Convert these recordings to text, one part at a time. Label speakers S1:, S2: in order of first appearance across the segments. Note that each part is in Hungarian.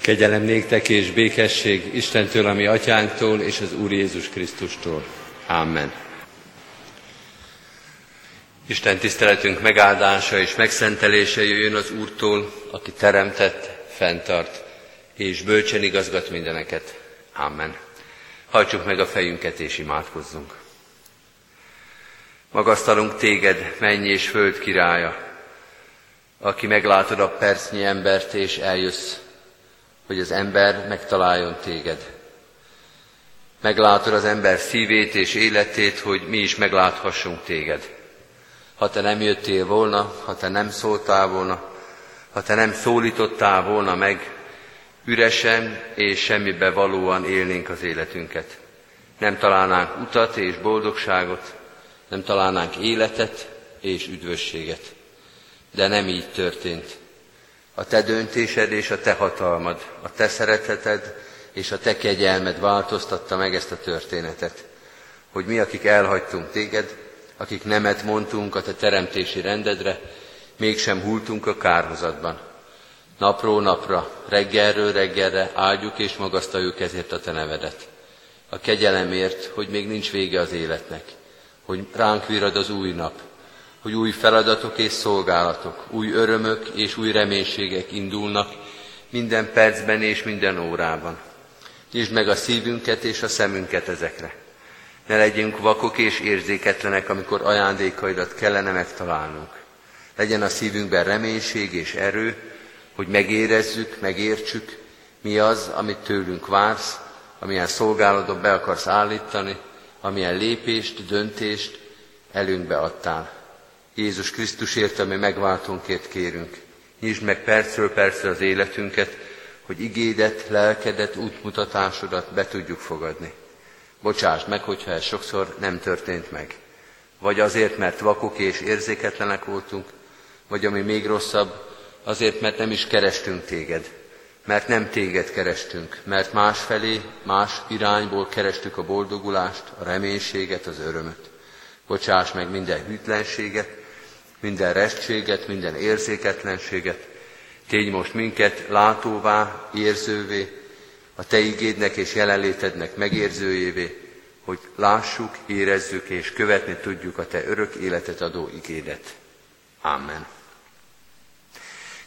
S1: Kegyelem néktek és békesség Istentől, ami atyánktól és az Úr Jézus Krisztustól. Amen. Isten tiszteletünk megáldása és megszentelése jöjjön az Úrtól, aki teremtett, fenntart és bölcsen igazgat mindeneket. Amen. Hajtsuk meg a fejünket és imádkozzunk. Magasztalunk téged, menny és föld királya, aki meglátod a percnyi embert és eljössz hogy az ember megtaláljon téged. Meglátod az ember szívét és életét, hogy mi is megláthassunk téged. Ha te nem jöttél volna, ha te nem szóltál volna, ha te nem szólítottál volna meg, üresen és semmibe valóan élnénk az életünket. Nem találnánk utat és boldogságot, nem találnánk életet és üdvösséget. De nem így történt a te döntésed és a te hatalmad, a te szereteted és a te kegyelmed változtatta meg ezt a történetet. Hogy mi, akik elhagytunk téged, akik nemet mondtunk a te teremtési rendedre, mégsem hultunk a kárhozatban. Napról napra, reggelről reggelre áldjuk és magasztaljuk ezért a te nevedet. A kegyelemért, hogy még nincs vége az életnek, hogy ránk virad az új nap, hogy új feladatok és szolgálatok, új örömök és új reménységek indulnak minden percben és minden órában. Nyisd meg a szívünket és a szemünket ezekre. Ne legyünk vakok és érzéketlenek, amikor ajándékaidat kellene megtalálnunk. Legyen a szívünkben reménység és erő, hogy megérezzük, megértsük, mi az, amit tőlünk vársz, amilyen szolgálatot be akarsz állítani, amilyen lépést, döntést előnkbe adtál. Jézus Krisztusért, ami megváltónkért kérünk. Nyisd meg percről percre az életünket, hogy igédet, lelkedet, útmutatásodat be tudjuk fogadni. Bocsáss meg, hogyha ez sokszor nem történt meg. Vagy azért, mert vakok és érzéketlenek voltunk, vagy ami még rosszabb, azért, mert nem is kerestünk téged, mert nem téged kerestünk, mert másfelé, más irányból kerestük a boldogulást, a reménységet, az örömöt. Bocsáss meg minden hűtlenséget, minden restséget, minden érzéketlenséget. Tégy most minket látóvá, érzővé, a Te igédnek és jelenlétednek megérzőjévé, hogy lássuk, érezzük és követni tudjuk a Te örök életet adó igédet. Amen.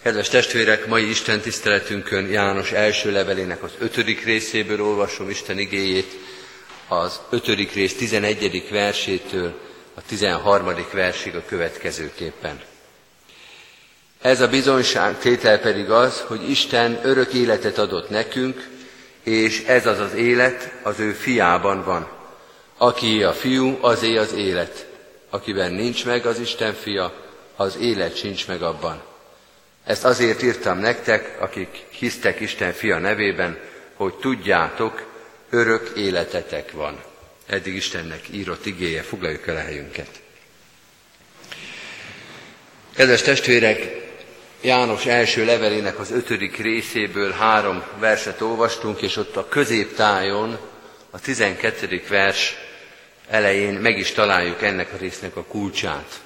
S1: Kedves testvérek, mai Isten tiszteletünkön János első levelének az ötödik részéből olvasom Isten igéjét, az ötödik rész tizenegyedik versétől a 13. versig a következőképpen. Ez a bizonyság tétel pedig az, hogy Isten örök életet adott nekünk, és ez az az élet az ő fiában van. Aki a fiú, azé az élet. Akiben nincs meg az Isten fia, az élet sincs meg abban. Ezt azért írtam nektek, akik hisztek Isten fia nevében, hogy tudjátok, örök életetek van eddig Istennek írott igéje, foglaljuk el a helyünket. Kedves testvérek, János első levelének az ötödik részéből három verset olvastunk, és ott a középtájon, a tizenkettedik vers elején meg is találjuk ennek a résznek a kulcsát.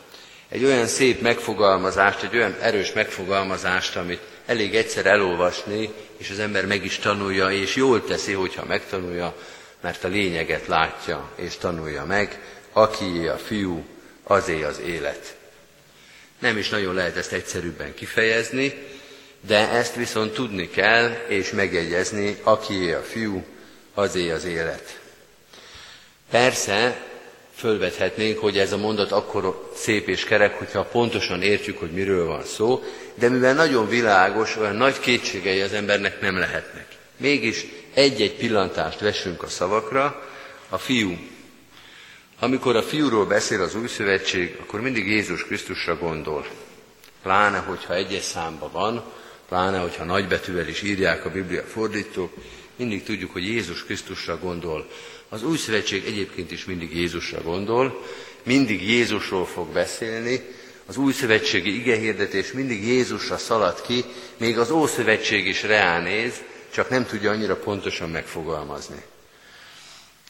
S1: Egy olyan szép megfogalmazást, egy olyan erős megfogalmazást, amit elég egyszer elolvasni, és az ember meg is tanulja, és jól teszi, hogyha megtanulja, mert a lényeget látja és tanulja meg, akié a fiú, azé az élet. Nem is nagyon lehet ezt egyszerűbben kifejezni, de ezt viszont tudni kell és megjegyezni, akié a fiú, azé az élet. Persze, fölvethetnénk, hogy ez a mondat akkor szép és kerek, hogyha pontosan értjük, hogy miről van szó, de mivel nagyon világos, olyan nagy kétségei az embernek nem lehetnek. Mégis egy-egy pillantást vessünk a szavakra, a fiú. Amikor a fiúról beszél az új szövetség, akkor mindig Jézus Krisztusra gondol. Pláne, hogyha egyes számba van, pláne, hogyha nagybetűvel is írják a Biblia fordítók, mindig tudjuk, hogy Jézus Krisztusra gondol. Az új szövetség egyébként is mindig Jézusra gondol, mindig Jézusról fog beszélni, az új szövetségi igehirdetés mindig Jézusra szalad ki, még az Ószövetség is reánéz, csak nem tudja annyira pontosan megfogalmazni.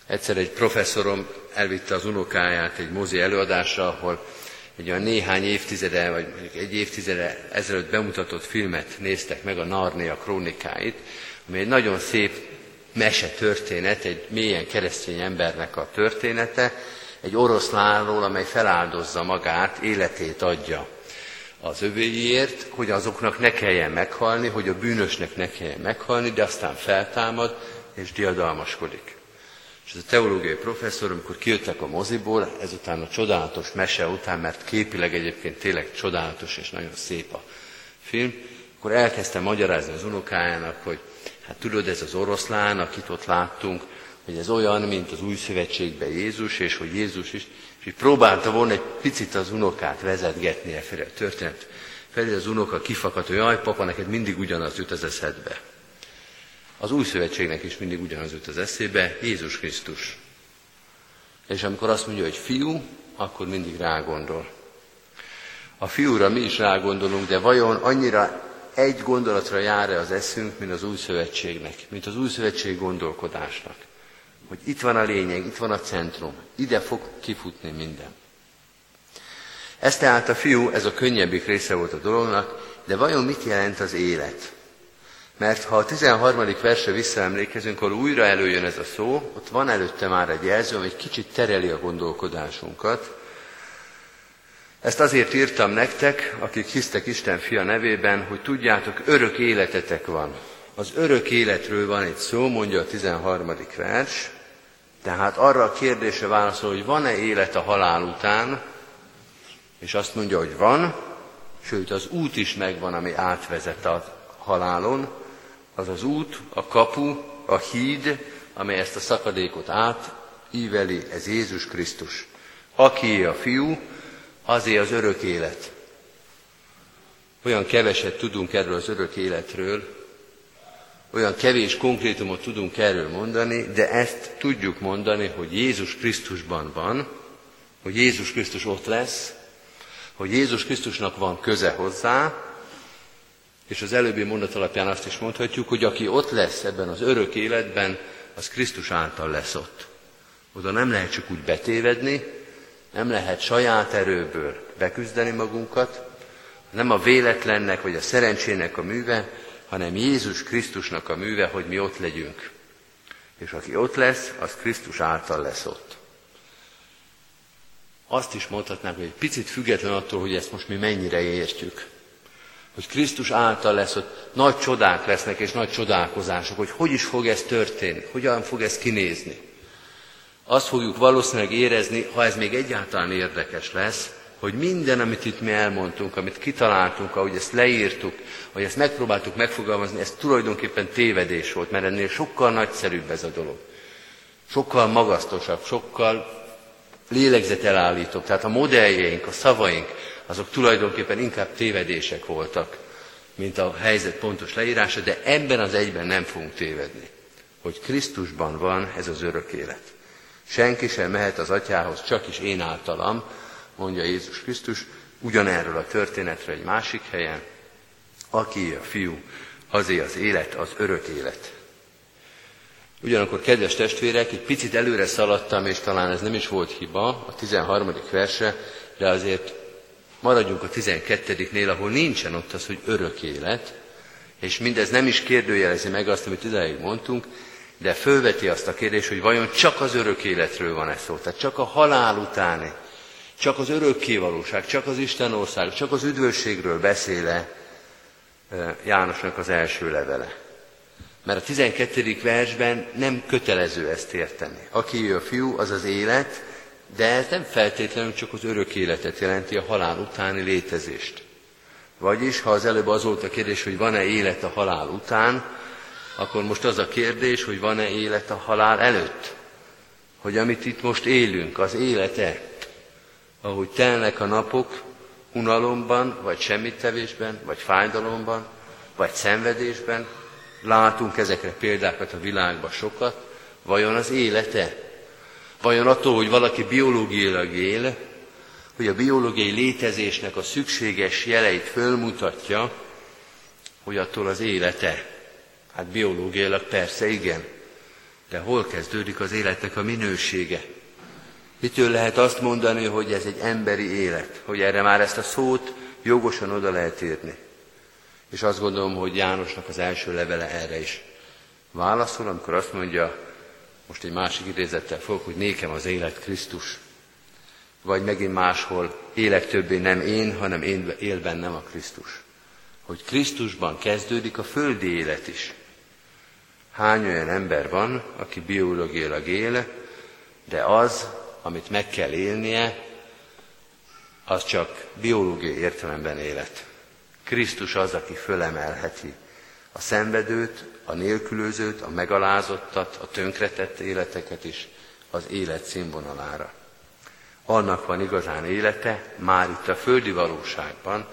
S1: Egyszer egy professzorom elvitte az unokáját egy mozi előadásra, ahol egy olyan néhány évtizede, vagy mondjuk egy évtizede ezelőtt bemutatott filmet néztek meg, a Narnia krónikáit, ami egy nagyon szép mese történet, egy mélyen keresztény embernek a története, egy oroszlánról, amely feláldozza magát, életét adja az övéiért, hogy azoknak ne kelljen meghalni, hogy a bűnösnek ne kelljen meghalni, de aztán feltámad és diadalmaskodik. És ez a teológiai professzor, amikor kijöttek a moziból, ezután a csodálatos mese után, mert képileg egyébként tényleg csodálatos és nagyon szép a film, akkor elkezdte magyarázni az unokájának, hogy hát tudod, ez az oroszlán, akit ott láttunk, hogy ez olyan, mint az új szövetségben Jézus, és hogy Jézus is, így próbálta volna egy picit az unokát vezetgetni e a történet. Felé az unoka kifakadt, hogy jaj, papa, neked mindig ugyanaz jut az eszedbe. Az új szövetségnek is mindig ugyanaz jut az eszébe, Jézus Krisztus. És amikor azt mondja, hogy fiú, akkor mindig rágondol. A fiúra mi is rágondolunk, de vajon annyira egy gondolatra jár-e az eszünk, mint az új szövetségnek, mint az új szövetség gondolkodásnak? Hogy itt van a lényeg, itt van a centrum, ide fog kifutni minden. Ez tehát a fiú, ez a könnyebbik része volt a dolognak, de vajon mit jelent az élet? Mert ha a 13. versre visszaemlékezünk, akkor újra előjön ez a szó, ott van előtte már egy jelző, ami egy kicsit tereli a gondolkodásunkat. Ezt azért írtam nektek, akik hisztek Isten fia nevében, hogy tudjátok, örök életetek van. Az örök életről van egy szó, mondja a 13. vers, tehát arra a kérdésre válaszol, hogy van-e élet a halál után, és azt mondja, hogy van, sőt az út is megvan, ami átvezet a halálon, az az út, a kapu, a híd, amely ezt a szakadékot átíveli, ez Jézus Krisztus. Aki a fiú, azé az örök élet. Olyan keveset tudunk erről az örök életről, olyan kevés konkrétumot tudunk erről mondani, de ezt tudjuk mondani, hogy Jézus Krisztusban van, hogy Jézus Krisztus ott lesz, hogy Jézus Krisztusnak van köze hozzá, és az előbbi mondat alapján azt is mondhatjuk, hogy aki ott lesz ebben az örök életben, az Krisztus által lesz ott. Oda nem lehet csak úgy betévedni, nem lehet saját erőből beküzdeni magunkat, nem a véletlennek vagy a szerencsének a műve, hanem Jézus Krisztusnak a műve, hogy mi ott legyünk. És aki ott lesz, az Krisztus által lesz ott. Azt is mondhatnánk, hogy egy picit független attól, hogy ezt most mi mennyire értjük hogy Krisztus által lesz, hogy nagy csodák lesznek, és nagy csodálkozások, hogy hogy is fog ez történni, hogyan fog ez kinézni. Azt fogjuk valószínűleg érezni, ha ez még egyáltalán érdekes lesz, hogy minden, amit itt mi elmondtunk, amit kitaláltunk, ahogy ezt leírtuk, ahogy ezt megpróbáltuk megfogalmazni, ez tulajdonképpen tévedés volt, mert ennél sokkal nagyszerűbb ez a dolog. Sokkal magasztosabb, sokkal lélegzetelállítóbb. Tehát a modelljeink, a szavaink, azok tulajdonképpen inkább tévedések voltak, mint a helyzet pontos leírása, de ebben az egyben nem fogunk tévedni, hogy Krisztusban van ez az örök élet. Senki sem mehet az atyához, csak is én általam, mondja Jézus Krisztus, ugyanerről a történetről egy másik helyen, aki a fiú, azé az élet, az örök élet. Ugyanakkor, kedves testvérek, egy picit előre szaladtam, és talán ez nem is volt hiba, a 13. verse, de azért maradjunk a 12-nél, ahol nincsen ott az, hogy örök élet, és mindez nem is kérdőjelezi meg azt, amit idáig mondtunk, de fölveti azt a kérdést, hogy vajon csak az örök életről van ez szó, tehát csak a halál utáni, csak az örökkévalóság, csak az Isten ország, csak az üdvösségről beszéle Jánosnak az első levele. Mert a 12. versben nem kötelező ezt érteni. Aki a fiú, az az élet, de ez nem feltétlenül csak az örök életet jelenti, a halál utáni létezést. Vagyis, ha az előbb az volt a kérdés, hogy van-e élet a halál után, akkor most az a kérdés, hogy van-e élet a halál előtt. Hogy amit itt most élünk, az élete, ahogy telnek a napok, unalomban, vagy semmittevésben, vagy fájdalomban, vagy szenvedésben, látunk ezekre példákat a világban sokat, vajon az élete Vajon attól, hogy valaki biológiailag él, hogy a biológiai létezésnek a szükséges jeleit fölmutatja, hogy attól az élete. Hát biológiailag persze igen, de hol kezdődik az életnek a minősége? Mitől lehet azt mondani, hogy ez egy emberi élet, hogy erre már ezt a szót jogosan oda lehet írni. És azt gondolom, hogy Jánosnak az első levele erre is válaszol, amikor azt mondja, most egy másik idézettel fogok, hogy nékem az élet Krisztus. Vagy megint máshol, élek többé nem én, hanem én él bennem a Krisztus. Hogy Krisztusban kezdődik a földi élet is. Hány olyan ember van, aki biológiailag él, de az, amit meg kell élnie, az csak biológiai értelemben élet. Krisztus az, aki fölemelheti a szenvedőt, a nélkülözőt, a megalázottat, a tönkretett életeket is az élet színvonalára. Annak van igazán élete, már itt a földi valóságban,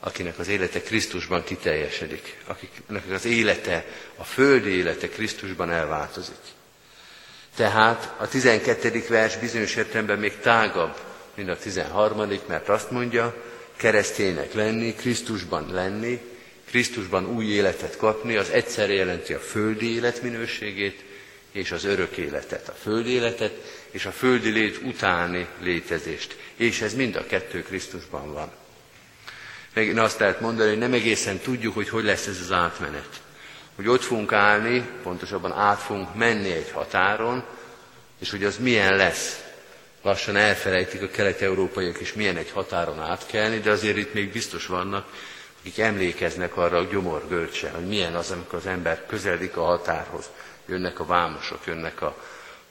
S1: akinek az élete Krisztusban kiteljesedik, akiknek az élete, a földi élete Krisztusban elváltozik. Tehát a 12. vers bizonyos értelemben még tágabb, mint a 13., mert azt mondja, kereszténynek lenni, Krisztusban lenni, Krisztusban új életet kapni, az egyszerre jelenti a földi élet minőségét és az örök életet, a földi életet és a földi lét utáni létezést. És ez mind a kettő Krisztusban van. Megint azt lehet mondani, hogy nem egészen tudjuk, hogy hogy lesz ez az átmenet. Hogy ott fogunk állni, pontosabban át fogunk menni egy határon, és hogy az milyen lesz. Lassan elfelejtik a kelet-európaiak is, milyen egy határon átkelni, de azért itt még biztos vannak, akik emlékeznek arra a gyomorgölcse, hogy milyen az, amikor az ember közeledik a határhoz. Jönnek a vámosok, jönnek a,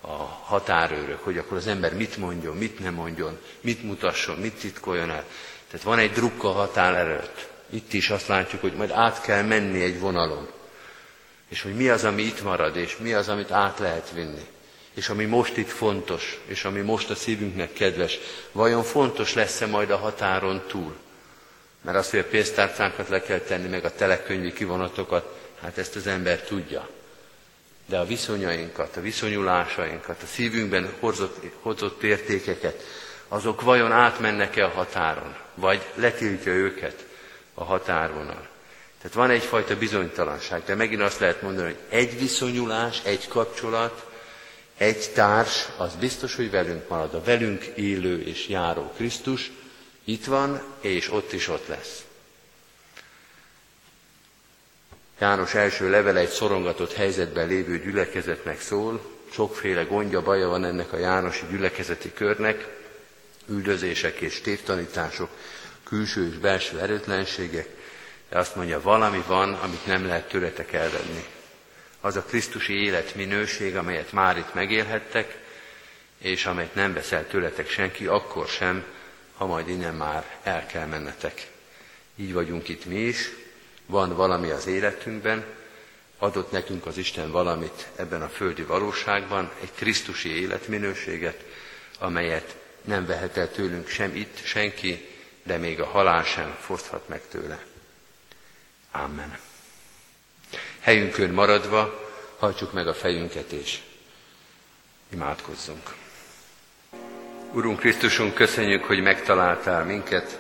S1: a határőrök, hogy akkor az ember mit mondjon, mit nem mondjon, mit mutasson, mit titkoljon el. Tehát van egy drukka határ előtt. Itt is azt látjuk, hogy majd át kell menni egy vonalon. És hogy mi az, ami itt marad, és mi az, amit át lehet vinni. És ami most itt fontos, és ami most a szívünknek kedves, vajon fontos lesz-e majd a határon túl? Mert azt, hogy a pénztárcánkat le kell tenni, meg a telekönyvi kivonatokat, hát ezt az ember tudja. De a viszonyainkat, a viszonyulásainkat, a szívünkben hozott, hozott értékeket, azok vajon átmennek-e a határon, vagy letiltja őket a határvonal. Tehát van egyfajta bizonytalanság, de megint azt lehet mondani, hogy egy viszonyulás, egy kapcsolat, egy társ, az biztos, hogy velünk marad. A velünk élő és járó Krisztus, itt van, és ott is ott lesz. János első levele egy szorongatott helyzetben lévő gyülekezetnek szól, sokféle gondja, baja van ennek a Jánosi gyülekezeti körnek, üldözések és tévtanítások, külső és belső erőtlenségek, de azt mondja, valami van, amit nem lehet tőletek elvenni. Az a Krisztusi élet minőség, amelyet már itt megélhettek, és amelyet nem veszel tőletek senki, akkor sem, ha majd innen már el kell mennetek. Így vagyunk itt mi is, van valami az életünkben, adott nekünk az Isten valamit ebben a földi valóságban, egy Krisztusi életminőséget, amelyet nem vehet el tőlünk sem itt senki, de még a halál sem foszthat meg tőle. Amen. Helyünkön maradva, hajtsuk meg a fejünket és imádkozzunk. Urunk Krisztusunk, köszönjük, hogy megtaláltál minket.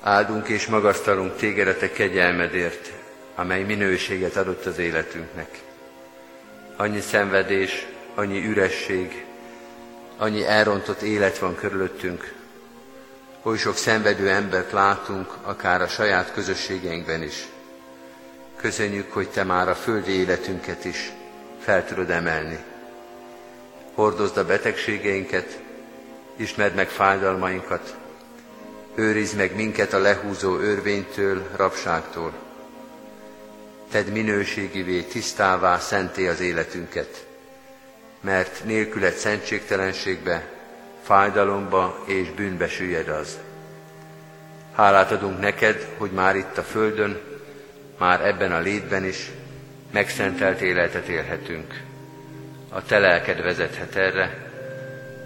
S1: Áldunk és magasztalunk téged a kegyelmedért, amely minőséget adott az életünknek. Annyi szenvedés, annyi üresség, annyi elrontott élet van körülöttünk. Oly sok szenvedő embert látunk, akár a saját közösségeinkben is. Köszönjük, hogy Te már a földi életünket is fel tudod emelni. Hordozd a betegségeinket, ismerd meg fájdalmainkat, őrizd meg minket a lehúzó örvénytől, rabságtól. Tedd minőségivé, tisztává, szenté az életünket, mert nélküled szentségtelenségbe, fájdalomba és bűnbe süllyed az. Hálát adunk neked, hogy már itt a Földön, már ebben a létben is megszentelt életet élhetünk. A te lelked vezethet erre,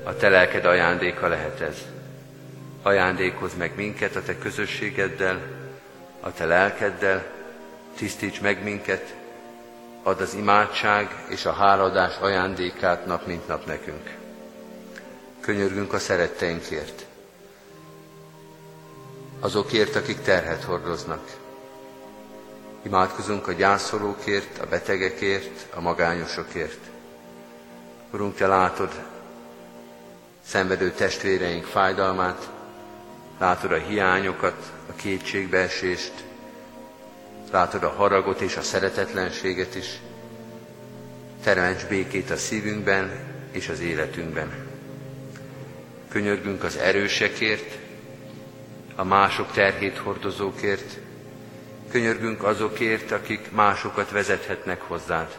S1: a te lelked ajándéka lehet ez. Ajándékozz meg minket a te közösségeddel, a te lelkeddel, tisztíts meg minket, ad az imádság és a háladás ajándékát nap mint nap nekünk. Könyörgünk a szeretteinkért, azokért, akik terhet hordoznak. Imádkozunk a gyászolókért, a betegekért, a magányosokért. Urunk, Te látod szenvedő testvéreink fájdalmát, látod a hiányokat, a kétségbeesést, látod a haragot és a szeretetlenséget is. Teremts békét a szívünkben és az életünkben. Könyörgünk az erősekért, a mások terhét hordozókért, könyörgünk azokért, akik másokat vezethetnek hozzád,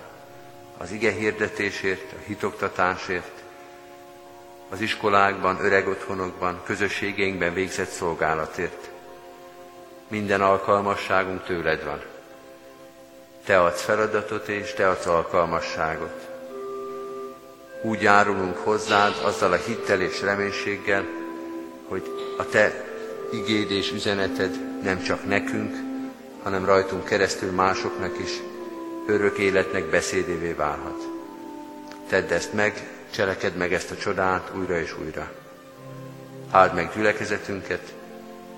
S1: az ige hirdetésért, a hitoktatásért, az iskolákban, öreg otthonokban, közösségeinkben végzett szolgálatért. Minden alkalmasságunk tőled van. Te adsz feladatot, és Te adsz alkalmasságot. Úgy járulunk hozzád azzal a hittel és reménységgel, hogy a Te igéd és üzeneted nem csak nekünk, hanem rajtunk keresztül másoknak is örök életnek beszédévé válhat. Tedd ezt meg, cseleked meg ezt a csodát újra és újra. Áld meg gyülekezetünket,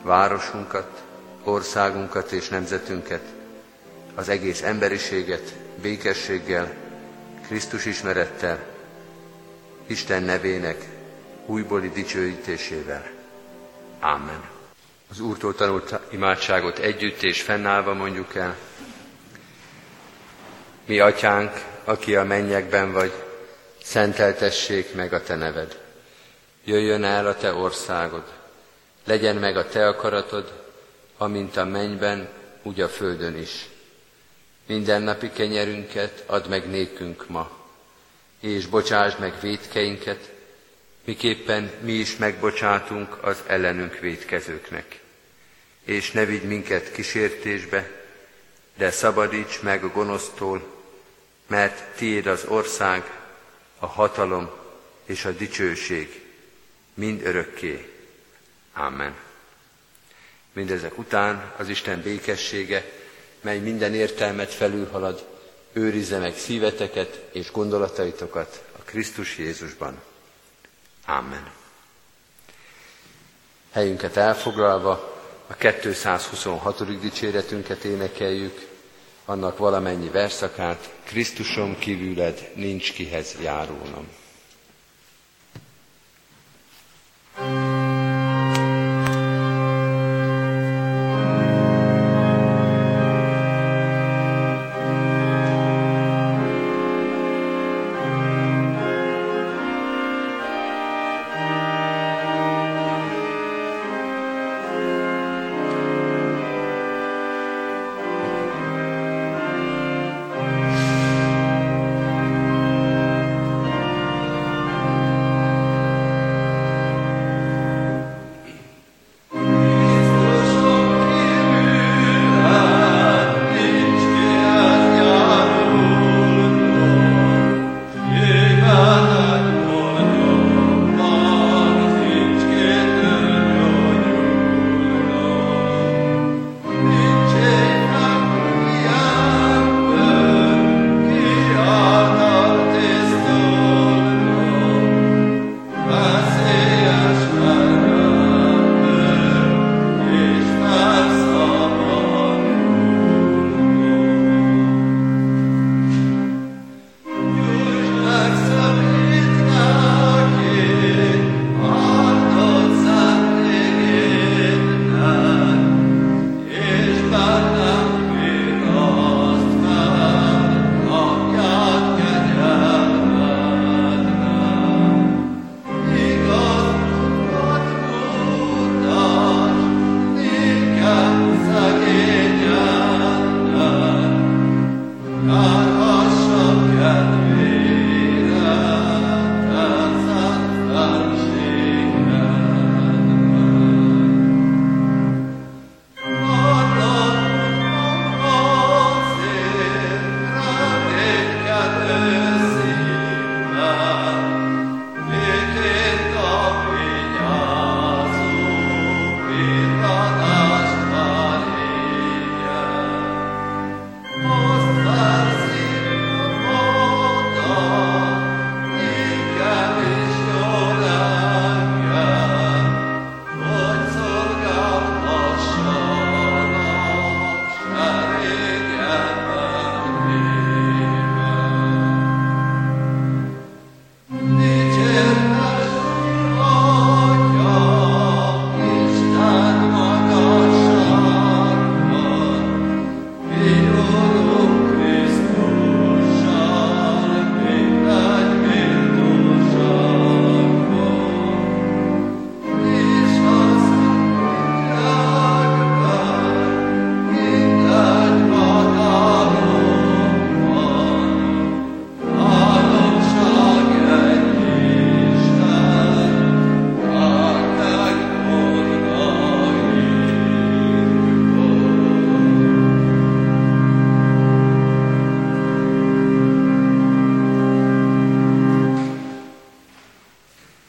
S1: városunkat, országunkat és nemzetünket, az egész emberiséget békességgel, Krisztus ismerettel, Isten nevének újbóli dicsőítésével. Amen. Az Úrtól tanult imádságot együtt és fennállva mondjuk el. Mi atyánk, aki a mennyekben vagy, szenteltessék meg a te neved. Jöjjön el a te országod, legyen meg a te akaratod, amint a mennyben, úgy a földön is. Minden napi kenyerünket add meg nékünk ma, és bocsásd meg védkeinket, miképpen mi is megbocsátunk az ellenünk védkezőknek. És ne vigy minket kísértésbe, de szabadíts meg a gonosztól, mert tiéd az ország, a hatalom és a dicsőség mind örökké. Amen. Mindezek után az Isten békessége, mely minden értelmet felülhalad, őrizze meg szíveteket és gondolataitokat a Krisztus Jézusban. Amen. Helyünket elfoglalva a 226. dicséretünket énekeljük, annak valamennyi verszakát, Krisztusom kívüled nincs kihez járulnom.
S2: God.